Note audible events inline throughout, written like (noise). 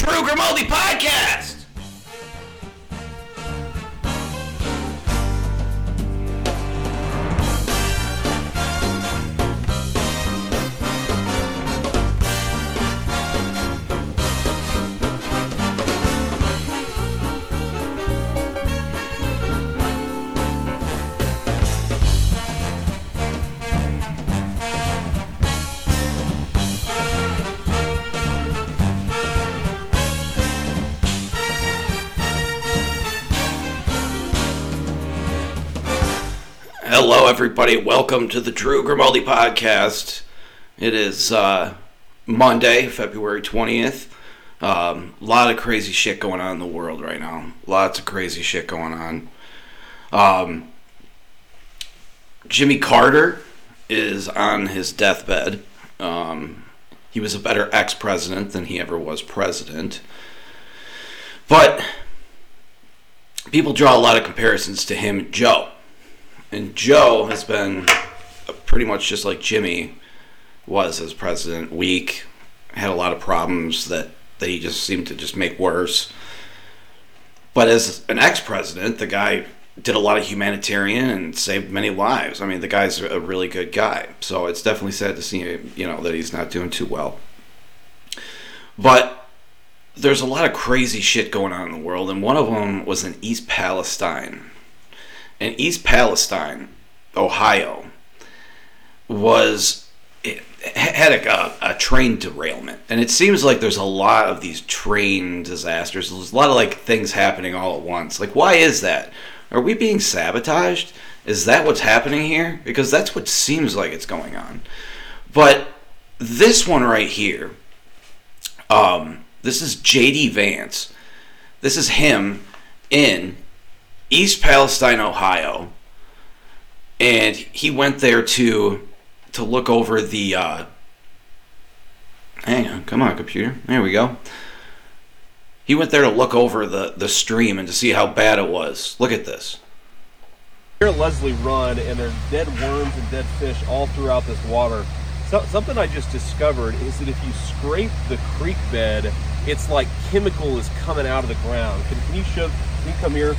Drew Grimaldi Podcast. Everybody. Welcome to the Drew Grimaldi podcast. It is uh, Monday, February 20th. Um, a lot of crazy shit going on in the world right now. Lots of crazy shit going on. Um, Jimmy Carter is on his deathbed. Um, he was a better ex president than he ever was president. But people draw a lot of comparisons to him and Joe. And Joe has been pretty much just like Jimmy was as president, weak, had a lot of problems that, that he just seemed to just make worse. But as an ex president, the guy did a lot of humanitarian and saved many lives. I mean, the guy's a really good guy. So it's definitely sad to see, you know, that he's not doing too well. But there's a lot of crazy shit going on in the world, and one of them was in East Palestine in East Palestine, Ohio, was had a, a, train derailment, and it seems like there's a lot of these train disasters. There's a lot of like things happening all at once. Like, why is that? Are we being sabotaged? Is that what's happening here? Because that's what seems like it's going on. But this one right here, um, this is J.D. Vance. This is him in East Palestine, Ohio, and he went there to to look over the. Uh, hang on, come on, computer. There we go. He went there to look over the the stream and to see how bad it was. Look at this. Here Leslie Run, and there's dead worms and dead fish all throughout this water. So, something I just discovered is that if you scrape the creek bed, it's like chemical is coming out of the ground. Can, can you show? Can you come here?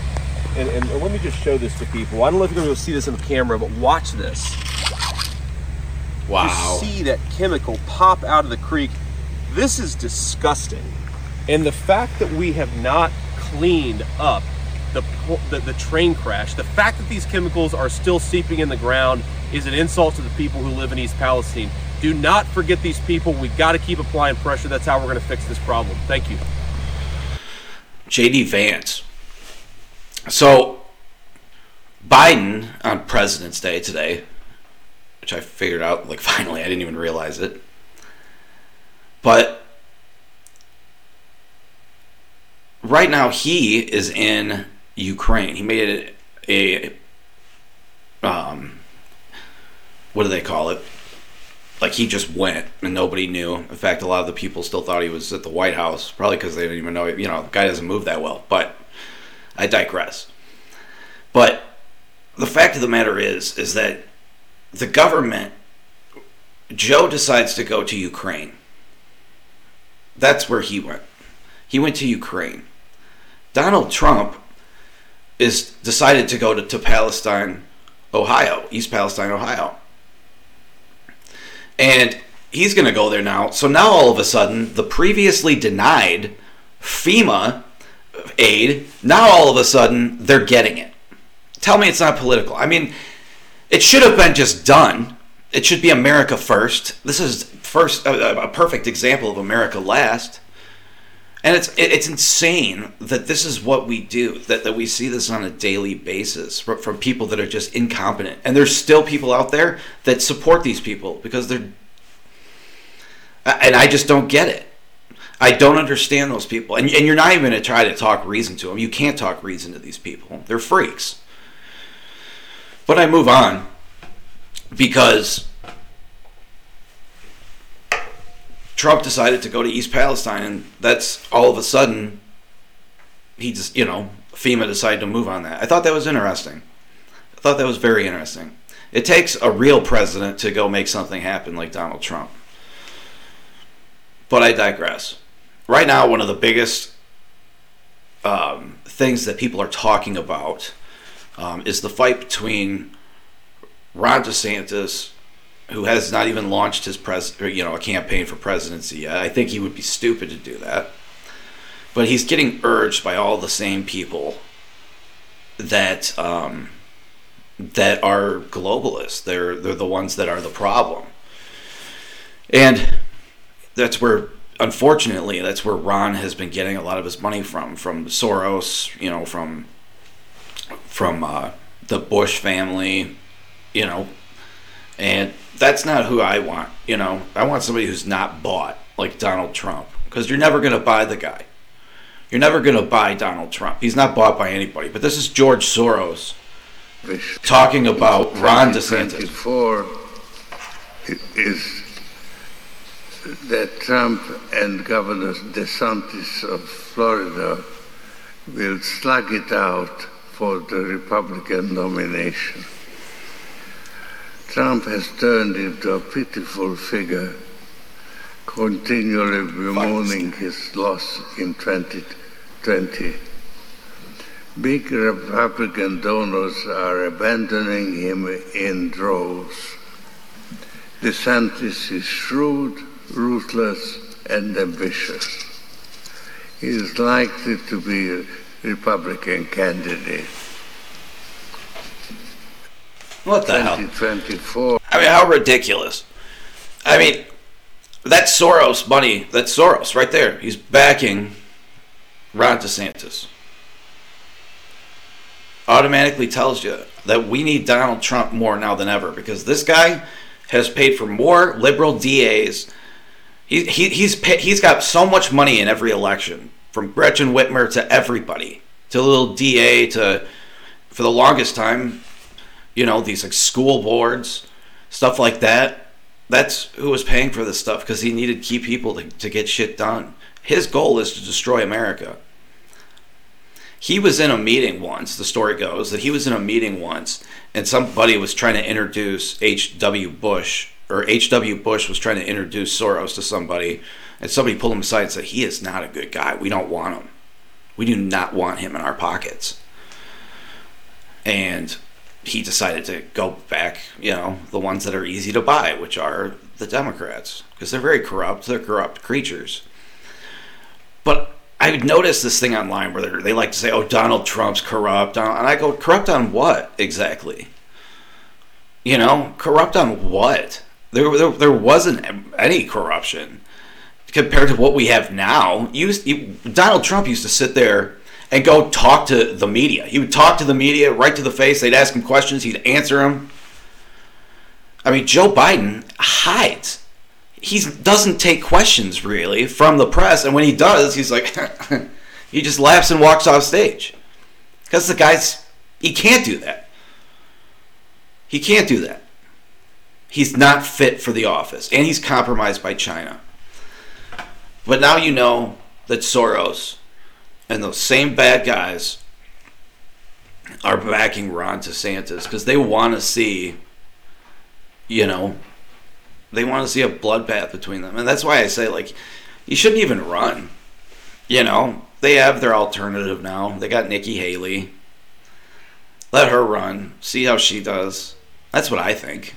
And, and, and let me just show this to people. I don't know if you're going to see this in the camera, but watch this. Wow. You see that chemical pop out of the creek. This is disgusting. And the fact that we have not cleaned up the, the, the, train crash, the fact that these chemicals are still seeping in the ground is an insult to the people who live in East Palestine. Do not forget these people. We've got to keep applying pressure. That's how we're going to fix this problem. Thank you. JD Vance so, Biden on President's Day today, which I figured out, like, (laughs) finally, I didn't even realize it. But right now, he is in Ukraine. He made it a um, what do they call it? Like he just went and nobody knew. In fact, a lot of the people still thought he was at the White House, probably because they didn't even know. You know, the guy doesn't move that well. But I digress. But the fact of the matter is, is that the government, Joe decides to go to Ukraine. That's where he went. He went to Ukraine. Donald Trump is decided to go to, to Palestine, Ohio, East Palestine, Ohio. And he's going to go there now. So now all of a sudden, the previously denied FEMA aid, now all of a sudden they're getting it. Tell me it's not political. I mean, it should have been just done. It should be America first. This is first a, a perfect example of America last. And it's it's insane that this is what we do. That that we see this on a daily basis from, from people that are just incompetent. And there's still people out there that support these people because they're and I just don't get it. I don't understand those people. And, and you're not even going to try to talk reason to them. You can't talk reason to these people. They're freaks. But I move on because Trump decided to go to East Palestine, and that's all of a sudden he just, you know, FEMA decided to move on that. I thought that was interesting. I thought that was very interesting. It takes a real president to go make something happen like Donald Trump. But I digress. Right now, one of the biggest um, things that people are talking about um, is the fight between Ron DeSantis, who has not even launched his pres, or, you know, a campaign for presidency yet. I think he would be stupid to do that, but he's getting urged by all the same people that um, that are globalists. They're they're the ones that are the problem, and that's where unfortunately that's where Ron has been getting a lot of his money from from Soros, you know, from from uh, the Bush family, you know, and that's not who I want. You know, I want somebody who's not bought like Donald Trump because you're never going to buy the guy. You're never going to buy Donald Trump. He's not bought by anybody. But this is George Soros talking about Ron DeSantis. is that Trump and Governor DeSantis of Florida will slug it out for the Republican nomination. Trump has turned into a pitiful figure, continually bemoaning his loss in 2020. Big Republican donors are abandoning him in droves. DeSantis is shrewd, ruthless, and ambitious. He is likely to be a Republican candidate. What the hell? 2024. I mean, how ridiculous. I mean, that's Soros money. That's Soros right there. He's backing Ron DeSantis. Automatically tells you that we need Donald Trump more now than ever because this guy has paid for more liberal DAs. He, he, he's he's got so much money in every election, from Gretchen Whitmer to everybody, to little DA to, for the longest time, you know, these like school boards, stuff like that. That's who was paying for this stuff because he needed key people to, to get shit done. His goal is to destroy America. He was in a meeting once, the story goes, that he was in a meeting once and somebody was trying to introduce H.W. Bush, or H.W. Bush was trying to introduce Soros to somebody, and somebody pulled him aside and said, He is not a good guy. We don't want him. We do not want him in our pockets. And he decided to go back, you know, the ones that are easy to buy, which are the Democrats, because they're very corrupt. They're corrupt creatures. But I noticed this thing online where they like to say, "Oh, Donald Trump's corrupt," uh, and I go, "Corrupt on what exactly?" You know, corrupt on what? There, there, there wasn't any corruption compared to what we have now. Used Donald Trump used to sit there and go talk to the media. He would talk to the media right to the face. They'd ask him questions. He'd answer them. I mean, Joe Biden hides. He doesn't take questions really from the press, and when he does, he's like, (laughs) he just laughs and walks off stage. Because the guy's, he can't do that. He can't do that. He's not fit for the office, and he's compromised by China. But now you know that Soros and those same bad guys are backing Ron DeSantis because they want to see, you know, they want to see a bloodbath between them. And that's why I say, like, you shouldn't even run. You know, they have their alternative now. They got Nikki Haley. Let her run. See how she does. That's what I think.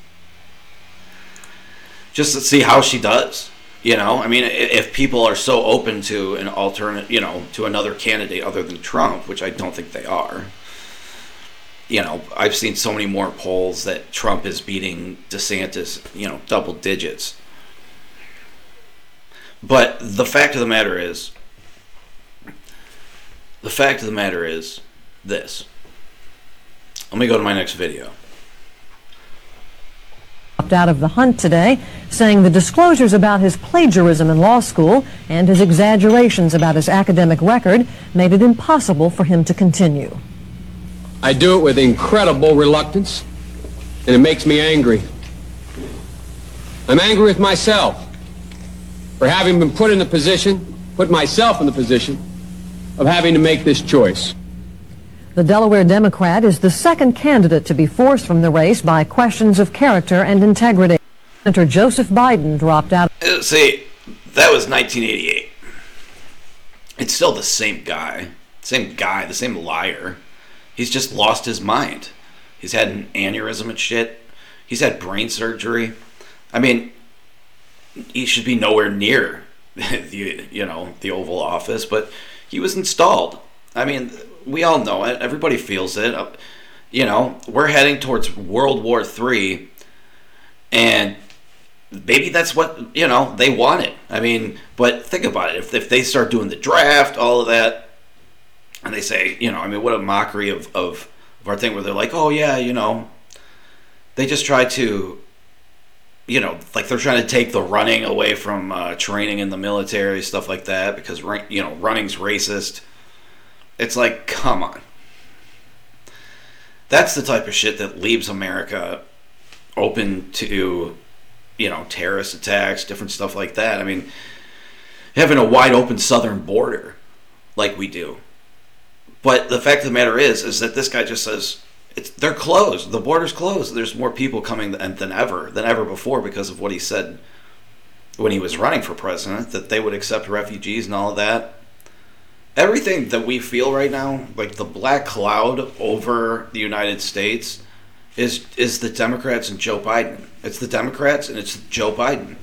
Just to see how she does. You know, I mean, if people are so open to an alternate, you know, to another candidate other than Trump, which I don't think they are, you know, I've seen so many more polls that Trump is beating DeSantis, you know, double digits. But the fact of the matter is, the fact of the matter is this. Let me go to my next video out of the hunt today, saying the disclosures about his plagiarism in law school and his exaggerations about his academic record made it impossible for him to continue. I do it with incredible reluctance, and it makes me angry. I'm angry with myself for having been put in the position, put myself in the position, of having to make this choice. The Delaware Democrat is the second candidate to be forced from the race by questions of character and integrity. Senator Joseph Biden dropped out. Uh, see, that was 1988. it's still the same guy, same guy, the same liar. He's just lost his mind. He's had an aneurysm and shit. He's had brain surgery. I mean, he should be nowhere near (laughs) the you know the Oval Office, but he was installed. I mean, we all know it. Everybody feels it. Uh, You know, we're heading towards World War Three, and maybe that's what you know they wanted. I mean, but think about it. If if they start doing the draft, all of that, and they say, you know, I mean, what a mockery of of, of our thing where they're like, oh yeah, you know, they just try to you know, like they're trying to take the running away from uh, training in the military, stuff like that, because you know running's racist. It's like, come on. That's the type of shit that leaves America open to, you know, terrorist attacks, different stuff like that. I mean, having a wide open southern border, like we do. But the fact of the matter is, is that this guy just says, it's they're closed. The border's closed. There's more people coming than, than ever than ever before because of what he said when he was running for president that they would accept refugees and all of that. Everything that we feel right now, like the black cloud over the United States, is is the Democrats and Joe Biden. It's the Democrats and it's Joe Biden.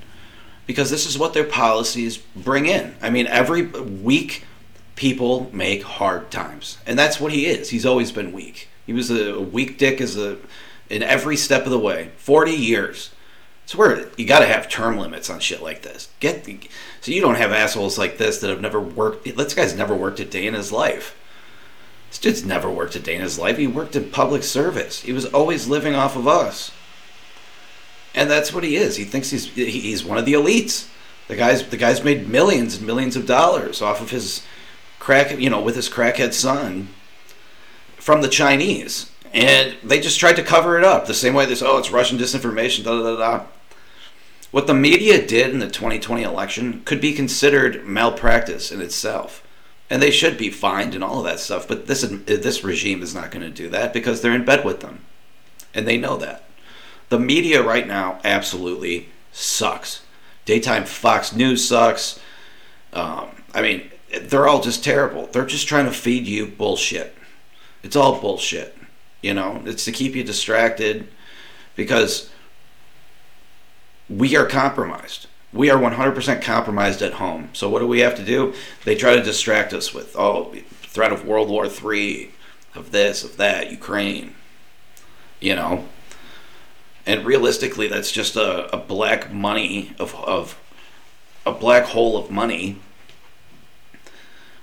Because this is what their policies bring in. I mean, every week people make hard times. And that's what he is. He's always been weak. He was a weak dick as a in every step of the way. Forty years. Where you got to have term limits on shit like this. Get the, so you don't have assholes like this that have never worked. This guy's never worked a day in his life. This dude's never worked a day in his life. He worked in public service. He was always living off of us. And that's what he is. He thinks he's he's one of the elites. The guy's the guy's made millions and millions of dollars off of his crack, you know, with his crackhead son from the Chinese. And they just tried to cover it up the same way this, oh, it's Russian disinformation, da da da da. What the media did in the 2020 election could be considered malpractice in itself. And they should be fined and all of that stuff. But this, this regime is not going to do that because they're in bed with them. And they know that. The media right now absolutely sucks. Daytime Fox News sucks. Um, I mean, they're all just terrible. They're just trying to feed you bullshit. It's all bullshit. You know, it's to keep you distracted because we are compromised. We are 100% compromised at home. So what do we have to do? They try to distract us with, oh, threat of World War III, of this, of that, Ukraine. You know, and realistically, that's just a, a black money of, of a black hole of money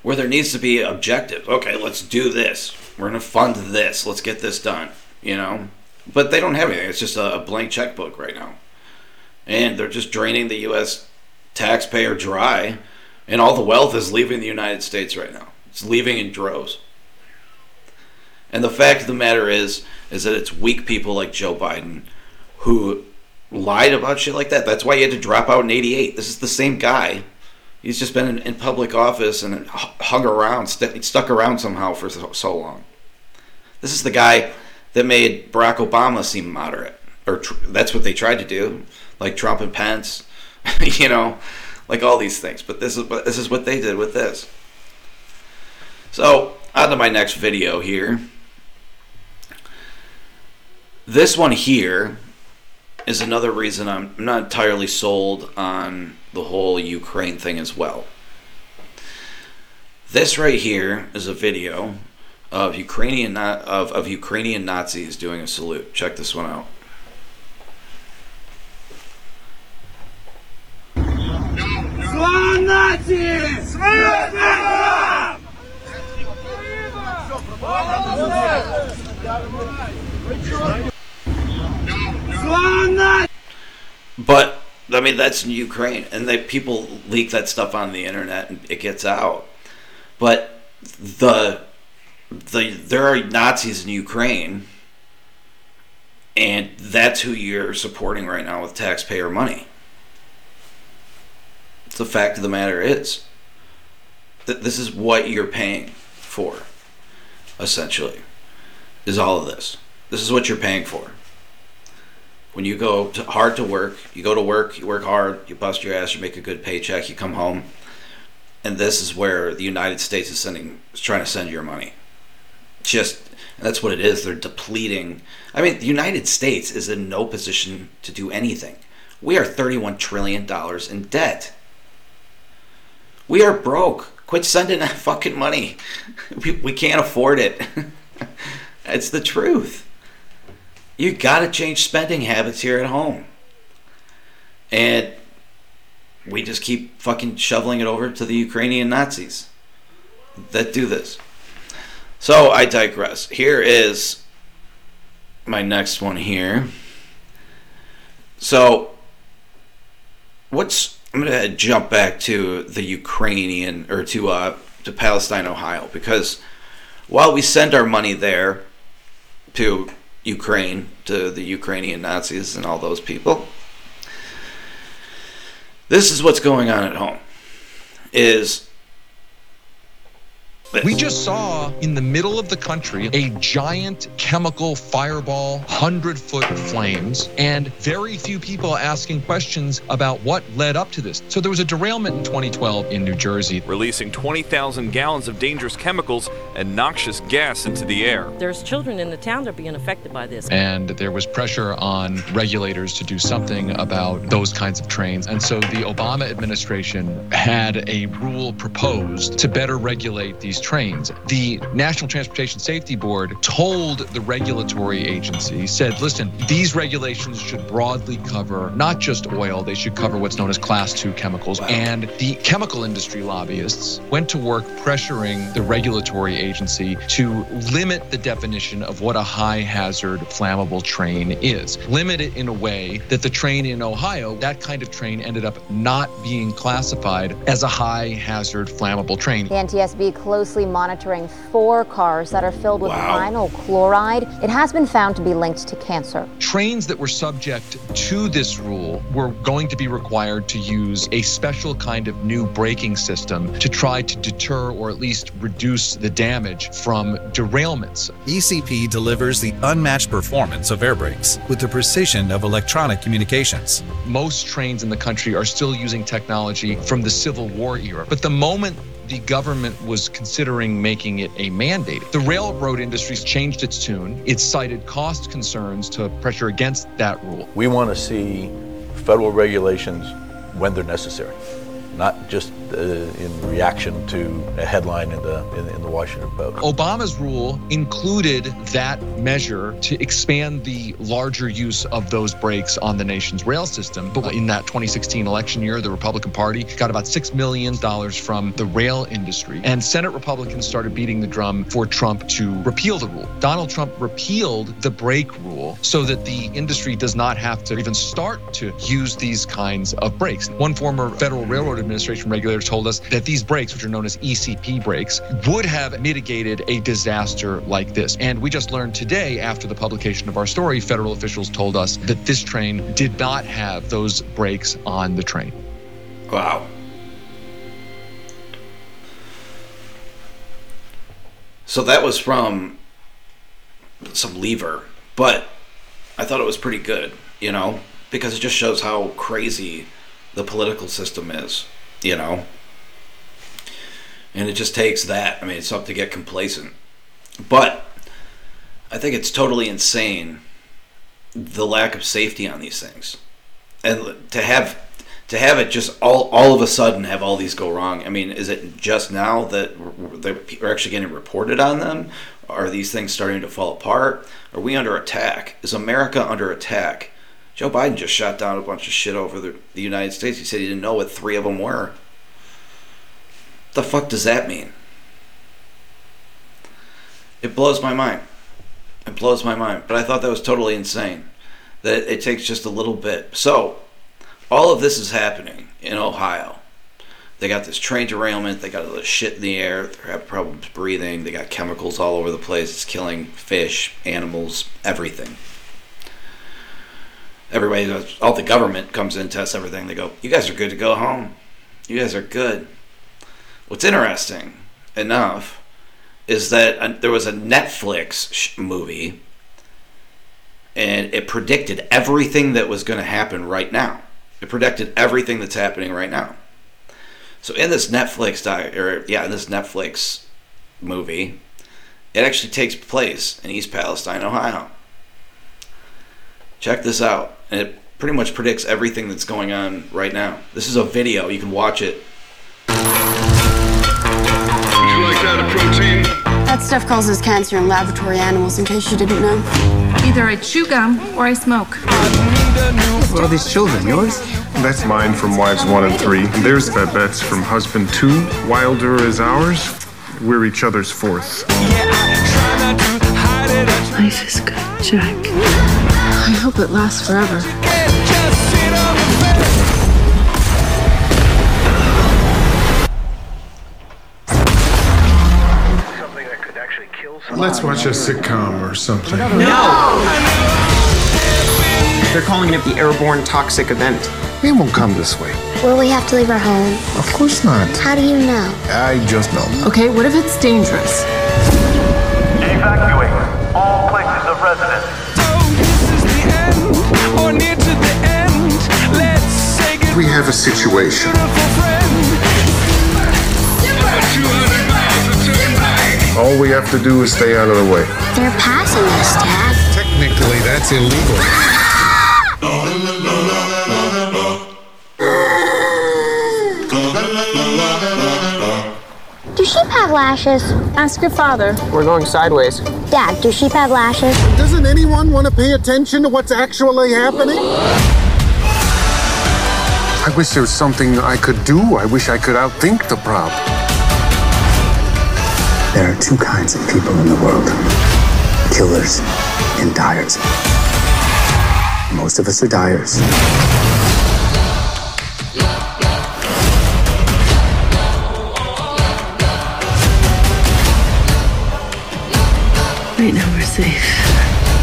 where there needs to be objective. Okay, let's do this. We're going to fund this. Let's get this done. You know? But they don't have anything. It's just a, blank checkbook right now. And they're just draining the U.S. taxpayer dry. And all the wealth is leaving the United States right now. It's leaving in droves. And the fact of the matter is, is that it's weak people like Joe Biden who lied about shit like that. That's why he had to drop out in 88. This is the same guy he's just been in, in public office and hung around, st- stuck around somehow for so, so, long. This is the guy that made Barack Obama seem moderate, or tr- that's what they tried to do, like and Pence, (laughs) you know, like all these things. But this is this is what they did with this. So on to my next video here. This one here is another reason I'm not entirely sold on the whole Ukraine thing as well. This right here is a video of Ukrainian of, of Ukrainian Nazis doing a salute. Check this one out. Слава нації! Смерть! But I mean, that's in Ukraine, and they people leak that stuff on the internet, and it gets out. But the the there are Nazis in Ukraine, and that's who you're supporting right now with taxpayer money. The fact of the matter is that this is what you're paying for, essentially, is all of this. This is what you're paying for when you go to, hard to work, you go to work, you work hard, you bust your ass, you make a good paycheck, you come home, and this is where the United States is sending, is trying to send your money. Just that's what it is. They're depleting. I mean, the United States is in no position to do anything. We are $31 trillion in debt. We are broke. Quit sending that (laughs) fucking money. We, we can't afford it. (laughs) it's the truth. You got to change spending habits here at home. And we just keep fucking shoveling it over to the Ukrainian Nazis that do this. So I digress. Here is my next one here. So what's I'm gonna jump back to the Ukrainian or to uh to Palestine, Ohio, because while we send our money there to Ukraine, to the Ukrainian Nazis and all those people, this is what's going on at home. Is we just saw in the middle of the country a giant chemical fireball, 100 foot flames, and very few people asking questions about what led up to this. So there was a derailment in 2012 in New Jersey, releasing 20,000 gallons of dangerous chemicals and noxious gas into the air. There's children in the town that are being affected by this. And there was pressure on regulators to do something about those kinds of trains. And so the Obama administration had a rule proposed to better regulate these trains. The National Transportation Safety Board told the regulatory agency, said, listen, these regulations should broadly cover not just oil, they should cover what's known as class two chemicals. And the chemical industry lobbyists went to work pressuring the regulatory agency to limit the definition of what a high hazard flammable train is. Limit it in a way that the train in Ohio, that kind of train ended up not being classified as a high hazard flammable train. The NTSB closely monitoring four cars that are filled with wow. vinyl chloride. It has been found to be linked to cancer. Trains that were subject to this rule were going to be required to use a special kind of new braking system to try to deter or at least reduce the damage from derailments. ECP delivers the unmatched performance of air brakes with the precision of electronic communications. Most trains in the country are still using technology from the Civil War era. But the moment the government was considering making it a mandate. The railroad industry's changed its tune. It cited cost concerns to pressure against that rule. We want to see federal regulations when they're necessary not just Uh, in reaction to a headline in the in, in, the Washington Post. Obama's rule included that measure to expand the larger use of those brakes on the nation's rail system. But in that 2016 election year, the Republican Party got about six million dollars from the rail industry, and Senate Republicans started beating the drum for Trump to repeal the rule. Donald Trump repealed the brake rule so that the industry does not have to even start to use these kinds of brakes. One former federal railroad Administration told us that these brakes, which are known as ECP brakes, would have mitigated a disaster like this. And we just learned today, after the publication of our story, federal officials told us that this train did not have those brakes on the train. Wow. So that was from some lever, but I thought it was pretty good, you know, because it just shows how crazy the political system is you know. And it just takes that. I mean, it's up to get complacent. But I think it's totally insane the lack of safety on these things. And to have to have it just all all of a sudden have all these go wrong. I mean, is it just now that they're actually getting reported on them? Are these things starting to fall apart? Are we under attack? Is America under attack? Joe Biden just shot down a bunch of shit over the, the United States. He said he didn't know what three of them were. The fuck does that mean? It blows my mind. It blows my mind. But I thought that was totally insane. That it takes just a little bit. So, all of this is happening in Ohio. They got this train derailment. They got all this shit in the air. They have problems breathing. They got chemicals all over the place. It's killing fish, animals, everything everybody all the government comes in, tests everything. They go, you guys are good to go home. You guys are good. What's interesting enough is that there was a Netflix movie and it predicted everything that was going to happen right now. It predicted everything that's happening right now. So in this Netflix di- or yeah, in this Netflix movie, it actually takes place in East Palestine, Ohio. Check this out. And it pretty much predicts everything that's going on right now. This is a video. You can watch it. Would you like that a protein? That stuff causes cancer in laboratory animals, in case you didn't know. Either I chew gum or I smoke. What are these children? Yours? That's mine from wives one and three. There's Babette's from husband two. Wilder is ours. We're each other's fourth. Life is good, Jack. I hope it lasts forever. Let's watch a sitcom or something. No! They're calling it the airborne toxic event. It won't come this way. Will we have to leave our home? Of course not. How do you know? I just know. Okay, what if it's dangerous? Evacuate all places of residence. We have a situation. All we have to do is stay out of the way. They're passing us, Dad. Technically, that's illegal. Do sheep have lashes? Ask your father. We're going sideways. Dad, do sheep have lashes? Doesn't anyone want to pay attention to what's actually happening? I wish there was something I could do. I wish I could outthink the problem. There are two kinds of people in the world killers and dyers. Most of us are dyers. Right now we're safe.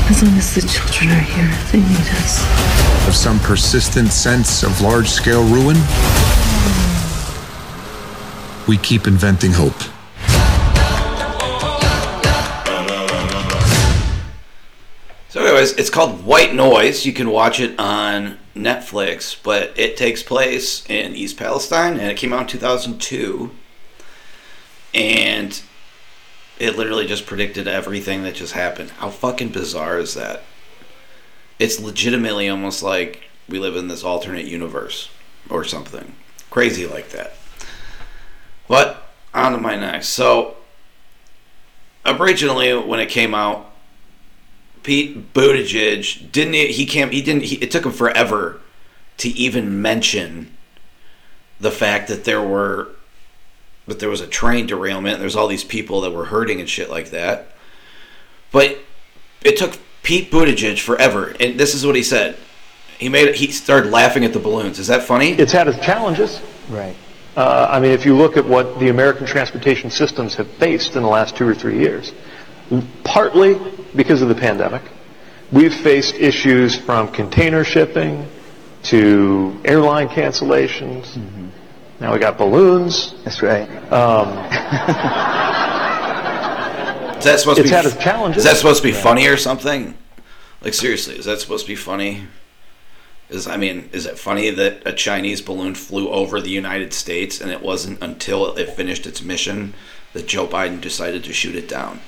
As long as the children are here, they need us. Of some persistent sense of large scale ruin, we keep inventing hope. So, anyways, it's called White Noise. You can watch it on Netflix, but it takes place in East Palestine, and it came out in 2002. And it literally just predicted everything that just happened. How fucking bizarre is that? It's legitimately almost like we live in this alternate universe or something crazy like that. But on to my next. So, originally, when it came out, Pete Buttigieg didn't he, can't he didn't he, it took him forever to even mention the fact that there were that there was a train derailment there's all these people that were hurting and shit like that but it took Pete Buttigieg forever and this is what he said he made it he started laughing at the balloons is that funny it's had its challenges Right. uh, I mean if you look at what the American transportation systems have faced in the last two or three years partly because of the pandemic. We've faced issues from container shipping to airline cancellations. Mm-hmm. Now we got balloons. That's right. Um, (laughs) is that supposed it's to be had its challenges. is that supposed to be funny or something like seriously is that supposed to be funny is I mean is it funny that a Chinese balloon flew over the United States and it wasn't until it finished its mission that Joe Biden decided to shoot it down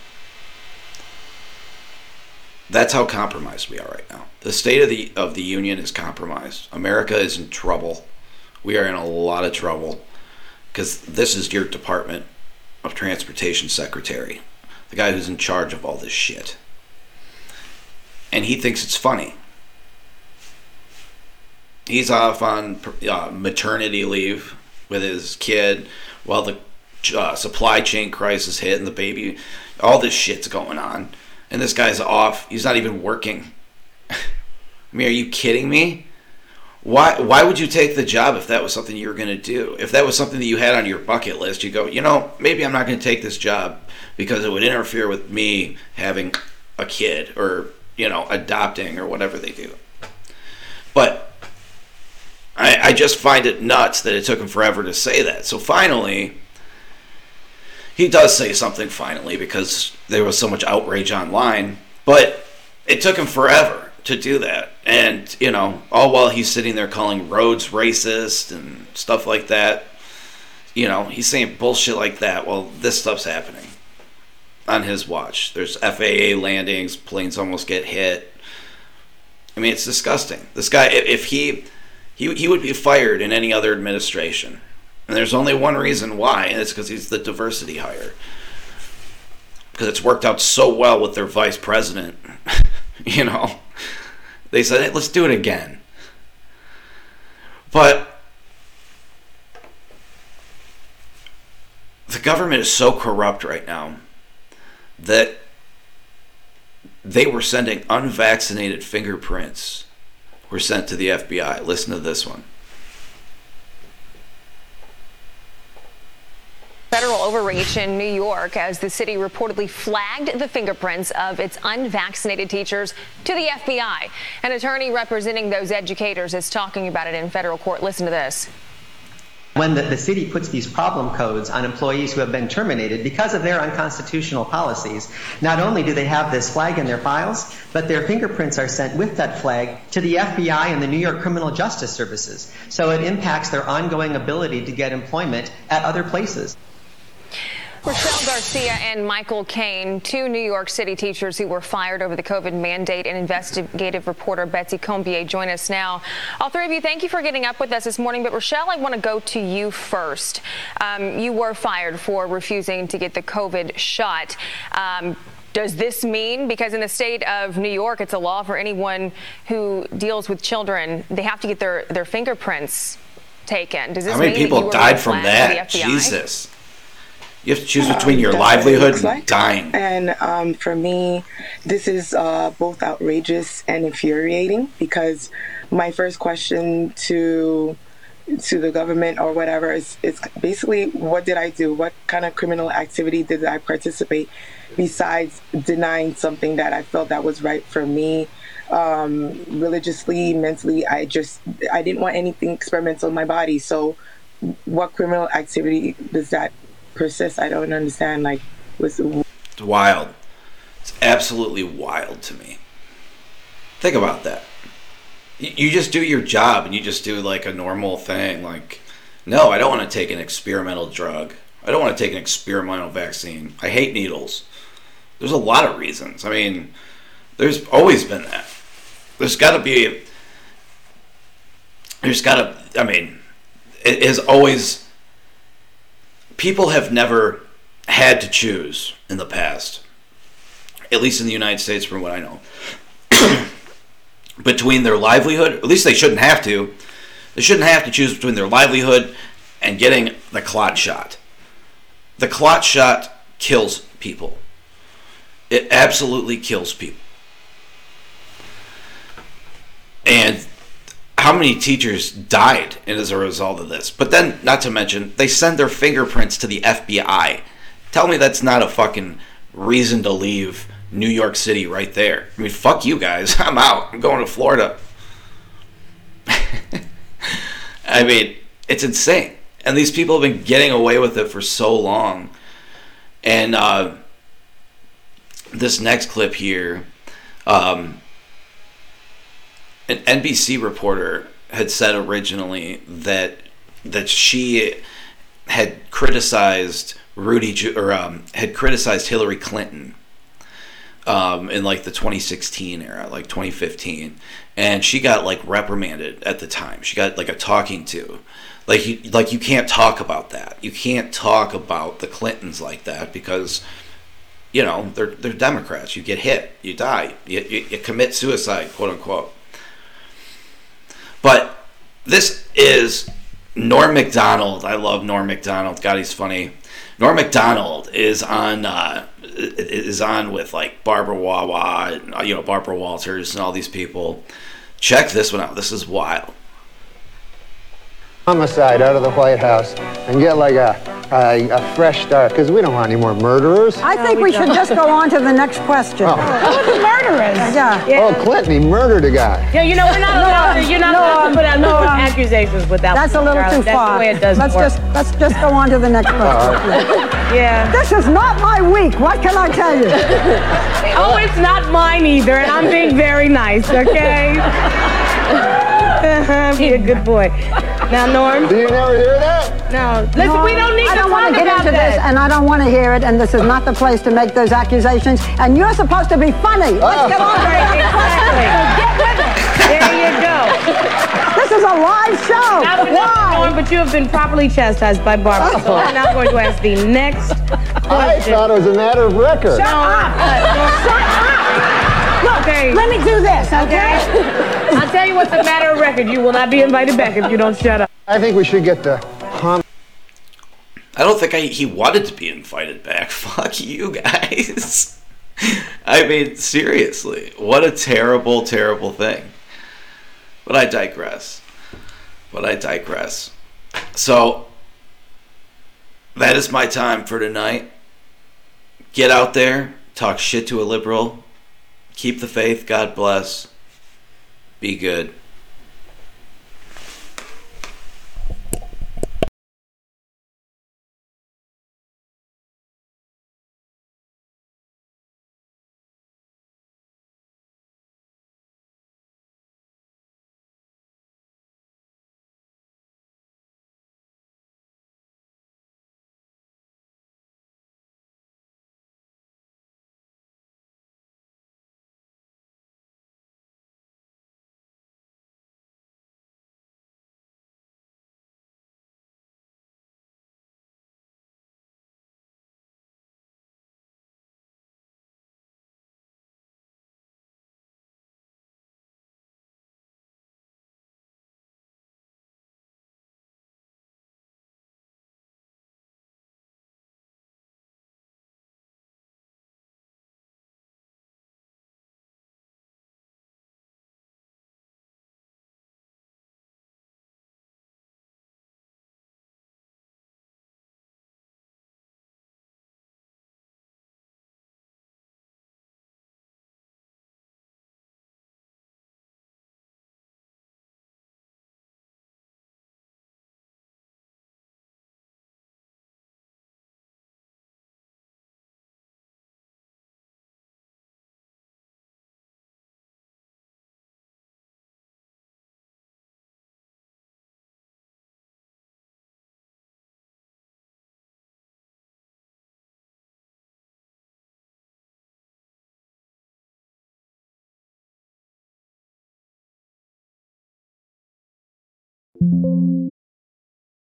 that's how compromised we are right now. The state of the of the union is compromised. America is in trouble. We are in a lot of trouble because this is your Department of Transportation Secretary, the guy who's in charge of all this shit, and he thinks it's funny. He's off on uh, maternity leave with his kid while the uh, supply chain crisis hit and the baby, all this shit's going on and this guy's off. He's not even working. (laughs) I mean, are you kidding me? Why why would you take the job if that was something you were going to do? If that was something that you had on your bucket list, you go, you know, maybe I'm not going to take this job because it would interfere with me having a kid or, you know, adopting or whatever they do. But I, I just find it nuts that it took him forever to say that. So finally, he does say something finally because there was so much outrage online. But it took him forever to do that. And, you know, all while he's sitting there calling roads racist and stuff like that. you know, he's saying bullshit like that. Well, this stuff's happening on his watch. There's FAA landings, planes almost get hit. I mean, it's disgusting. This guy, if he he he would be fired in any other administration, and there's only one reason why, and it's because he's the diversity hire. Because it's worked out so well with their vice president, (laughs) you know. They said, hey, let's do it again. But the government is so corrupt right now that they were sending unvaccinated fingerprints were sent to the FBI. Listen to this one. Federal overreach in New York as the city reportedly flagged the fingerprints of its unvaccinated teachers to the FBI. An attorney representing those educators is talking about it in federal court. Listen to this. When the, the city puts these problem codes on employees who have been terminated because of their unconstitutional policies, not only do they have this flag in their files, but their fingerprints are sent with that flag to the FBI and the New York Criminal Justice Services. So it impacts their ongoing ability to get employment at other places. Rochelle Garcia and Michael Kane, two New York City teachers who were fired over the COVID mandate, and investigative reporter Betsy Combier join us now. All three of you, thank you for getting up with us this morning. But Rochelle, I want to go to you first. Um, you were fired for refusing to get the COVID shot. Um, does this mean because in the state of New York, it's a law for anyone who deals with children, they have to get their, their fingerprints taken? Does this How many mean people died from that? Jesus. You have to choose between your livelihood and like. dying. And um, for me, this is uh, both outrageous and infuriating because my first question to to the government or whatever is, is basically what did I do? What kind of criminal activity did I participate besides denying something that I felt that was right for me? Um, religiously, mentally, I just I didn't want anything experimental in my body. So, what criminal activity does that persist. I don't understand. Like, was it's wild. It's absolutely wild to me. Think about that. You just do your job and you just do like a normal thing. Like, no, I don't want to take an experimental drug. I don't want to take an experimental vaccine. I hate needles. There's a lot of reasons. I mean, there's always been that. There's got to be. There's got to. I mean, it is always people have never had to choose in the past, at least in the United States, from what I know, (clears throat) between their livelihood, at least they shouldn't have to, they shouldn't have to choose between their livelihood and getting the clot shot. The clot shot kills people. It absolutely kills people. And how many teachers died as a result of this? But then, not to mention, they send their fingerprints to the FBI. Tell me that's not a fucking reason to leave New York City right there. I mean, fuck you guys. (laughs) I'm out. I'm going to Florida. (laughs) I mean, it's insane. And these people have been getting away with it for so long. And uh, this next clip here, um, an NBC reporter had said originally that that she had criticized Rudy or um, had criticized Hillary Clinton um, in like the 2016 era, like 2015, and she got like reprimanded at the time. She got like a talking to. Like you, like you can't talk about that. You can't talk about the Clintons like that because, you know, they're they're Democrats. You get hit, you die, you, you, you commit suicide, quote unquote. But this is Norm Macdonald. I love Norm Macdonald. God, he's funny. Norm Macdonald is on uh, is on with like Barbara Wawa, and, you know Barbara Walters, and all these people. Check this one out. This is wild. Homicide out of the White House and get like a a, a fresh start because we don't want any more murderers. I think we should just go on to the next question. Oh. Who are the murderers? Yeah. Oh, Clinton, he murdered a guy. Yeah, you know, we're not No, allowed to, um, you're not no, allowed um, to put out no, no, um, accusations without. That's a little too That's far. the way it does let's work. just let's just go on to the next question. (laughs) yeah. This is not my week. What can I tell you? (laughs) oh, it's not mine either, and I'm being very nice, okay? (laughs) Be a good boy. Now, Norm. Do you never hear that? No. Listen, No, we don't need I to don't talk want to get about into that. this, and I don't want to hear it, and this is not the place to make those accusations. And you're supposed to be funny. Let's get on with (laughs) it. Exactly. Get with it. There you go. This is a live show. Not for nothing, Norm, but you have been properly chastised by Barbara. So I'm now going to ask the next I question. thought it was a matter of record. Shut up. Shut up. Look, Okay. let me do this, okay? (laughs) I'll tell you what's a matter of record. You will not be invited back if you don't shut up. I think we should get the hum. I don't think I, he wanted to be invited back. (laughs) Fuck you guys. (laughs) I mean, seriously, what a terrible, terrible thing. But I digress. But I digress. So, that is my time for tonight. Get out there, talk shit to a liberal, keep the faith, God bless, be good.